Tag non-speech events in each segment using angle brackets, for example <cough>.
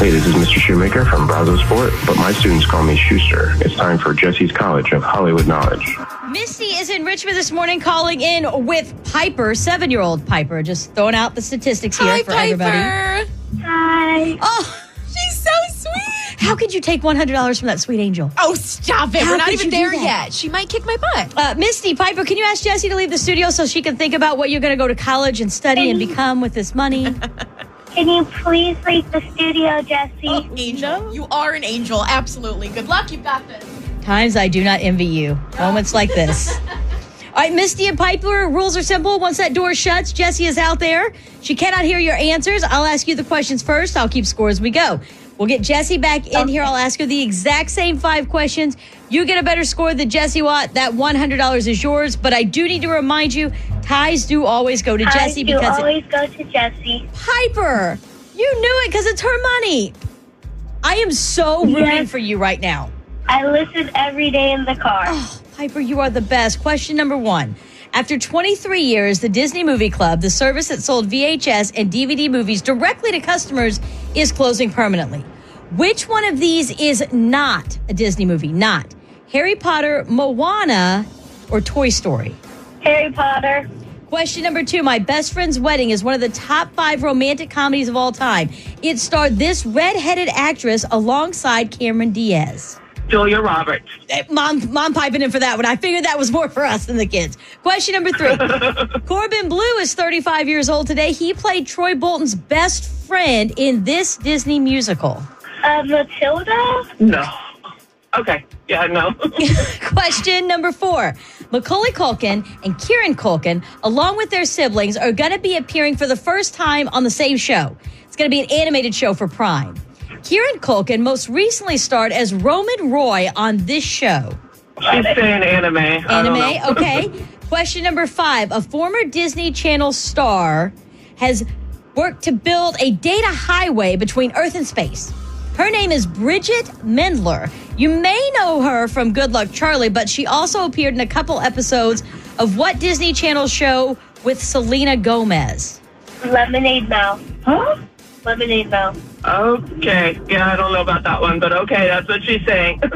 Hey, this is Mr. Shoemaker from Brazosport, but my students call me Schuster. It's time for Jessie's College of Hollywood Knowledge. Misty is in Richmond this morning calling in with Piper, seven year old Piper. Just throwing out the statistics here Hi, for Piper. everybody. Hi. Oh, She's so sweet. how could you take $100 from that sweet angel? Oh, stop it. How We're not could even you do there that? yet. She might kick my butt. Uh, Misty, Piper, can you ask Jessie to leave the studio so she can think about what you're going to go to college and study and <laughs> become with this money? <laughs> Can you please leave the studio, Jessie? Oh, angel. You are an angel. Absolutely. Good luck. You've got this. Times I do not envy you. Moments like this. <laughs> All right, Misty and Piper, rules are simple. Once that door shuts, Jessie is out there. She cannot hear your answers. I'll ask you the questions first. I'll keep score as we go. We'll get Jessie back in here. I'll ask her the exact same five questions. You get a better score than Jessie Watt. That $100 is yours. But I do need to remind you, ties do always go to I Jessie do because it- always go to Jessie. Piper, you knew it because it's her money. I am so rooting Yes. for you right now. I listen every day in the car. Oh, Piper, you are the best. Question number one. After 23 years, the Disney Movie Club, the service that sold VHS and DVD movies directly to customers, is closing permanently. Which one of these is not a Disney movie? Not Harry Potter, Moana, or Toy Story? Harry Potter. Question number two. My best friend's wedding is one of the top five romantic comedies of all time. It starred this redheaded actress alongside Cameron Diaz. Julia Roberts. Eh, Mom, mom piping in for that one. I figured that was more for us than the kids. Question number three. <laughs> Corbin Bleu is 35 years old today. He played Troy Bolton's best friend in this Disney musical. Uh, Matilda. No. Okay. Yeah, no. <laughs> <laughs> Question number four. Macaulay Culkin and Kieran Culkin, along with their siblings, are going to be appearing for the first time on the same show. It's going to be an animated show for Prime. Kieran Culkin most recently starred as Roman Roy on this show. She's saying anime. Anime, <laughs> okay. Question number five. A former Disney Channel star has worked to build a data highway between Earth and space. Her name is Bridgit Mendler. You may know her from Good Luck Charlie, but she also appeared in a couple episodes of what Disney Channel show with Selena Gomez? Lemonade Mouth. Huh? Lemonade Mouth. Okay. Yeah, I don't know about that one, but okay, that's what she's saying. <laughs>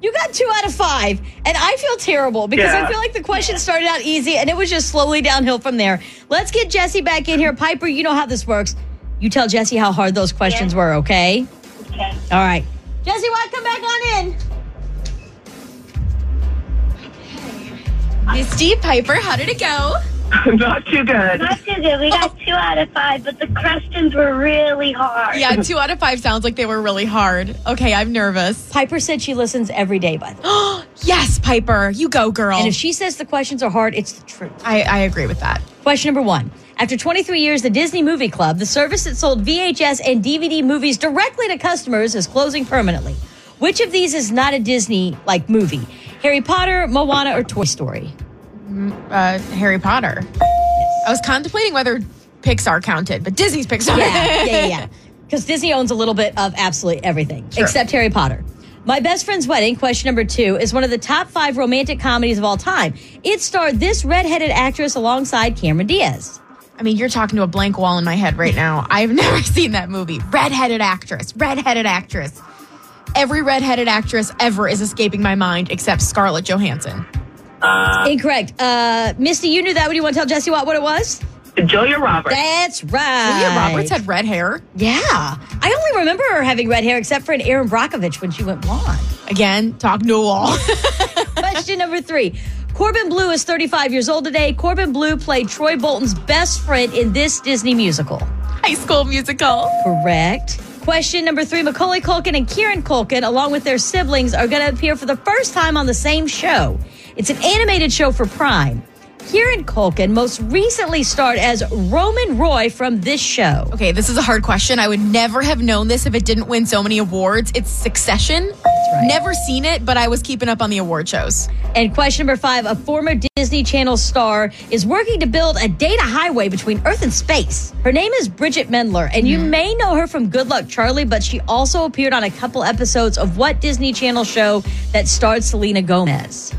You got two out of five, and I feel terrible because I feel like the question started out easy and it was just slowly downhill from there. Let's get Jessie back in here. Piper, you know how this works. You tell Jessie how hard those questions Yeah. were, okay? Okay. All right. Jessie, why come back on in? Misty Piper, how did it go? <laughs> Not too good. Not too good. We got two out of five, but the questions were really hard. Yeah, two out of five sounds like they were really hard. Okay, I'm nervous. Piper said she listens every day, by the way. <gasps> Yes, Piper, you go, girl. And if she says the questions are hard, it's the truth. I, I agree with that. Question number one. After 23 years, the Disney Movie Club, the service that sold VHS and DVD movies directly to customers, is closing permanently. Which of these is not a Disney like movie? Harry Potter, Moana, or Toy Story? Uh, Harry Potter. I was contemplating whether Pixar counted, but Disney's Pixar. Yeah, yeah, yeah, yeah. <laughs> Because Disney owns a little bit of absolutely everything except Harry Potter. My Best Friend's Wedding, question number two, is one of the top five romantic comedies of all time. It starred this redheaded actress alongside Cameron Diaz. I mean, you're talking to a blank wall in my head right now. <laughs> I've never <laughs> seen that movie. Redheaded actress, redheaded actress. Every redheaded actress ever is escaping my mind except Scarlett Johansson. Incorrect. Uh, Misty, you knew that. What do you want to tell Jessie what, what it was? Julia Roberts. That's right. Julia Roberts had red hair. Yeah. I only remember her having red hair except for an Erin Brockovich when she went blonde. Again, talking to a wall. <laughs> Question number three. Corbin Bleu is 35 years old today. Corbin Bleu played Troy Bolton's best friend in this Disney musical. High School Musical. Correct. Question number three Macaulay Culkin and Kieran Culkin, along with their siblings, are going to appear for the first time on the same show. It's an animated show for Prime. Kieran Culkin most recently starred as Roman Roy from this show. Okay, this is a hard question. I would never have known this if it didn't win so many awards. It's Succession. Right. Never seen it, but I was keeping up on the award shows. And question number five a former Disney Channel star is working to build a data highway between Earth and space. Her name is Bridgit Mendler, and you hmm. may know her from Good Luck Charlie, but she also appeared on a couple episodes of what Disney Channel show that starred Selena Gomez?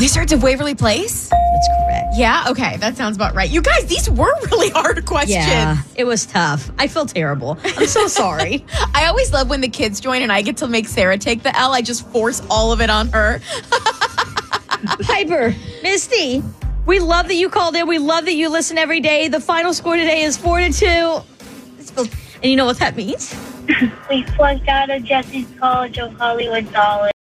Wizards of Waverly Place? That's correct. Yeah, okay, that sounds about right. You guys, these were <laughs> really hard questions. Yeah, it was tough. I feel terrible. I'm so <laughs> sorry. I always love when the kids join and I get to make Sarah take the L. I just force all of it on her. <laughs> Piper, Misty, we love that you called in. We love that you listen every day. The final score today is four to two. And you know what that means? We flunked out of Jessie's College of Hollywood Knowledge.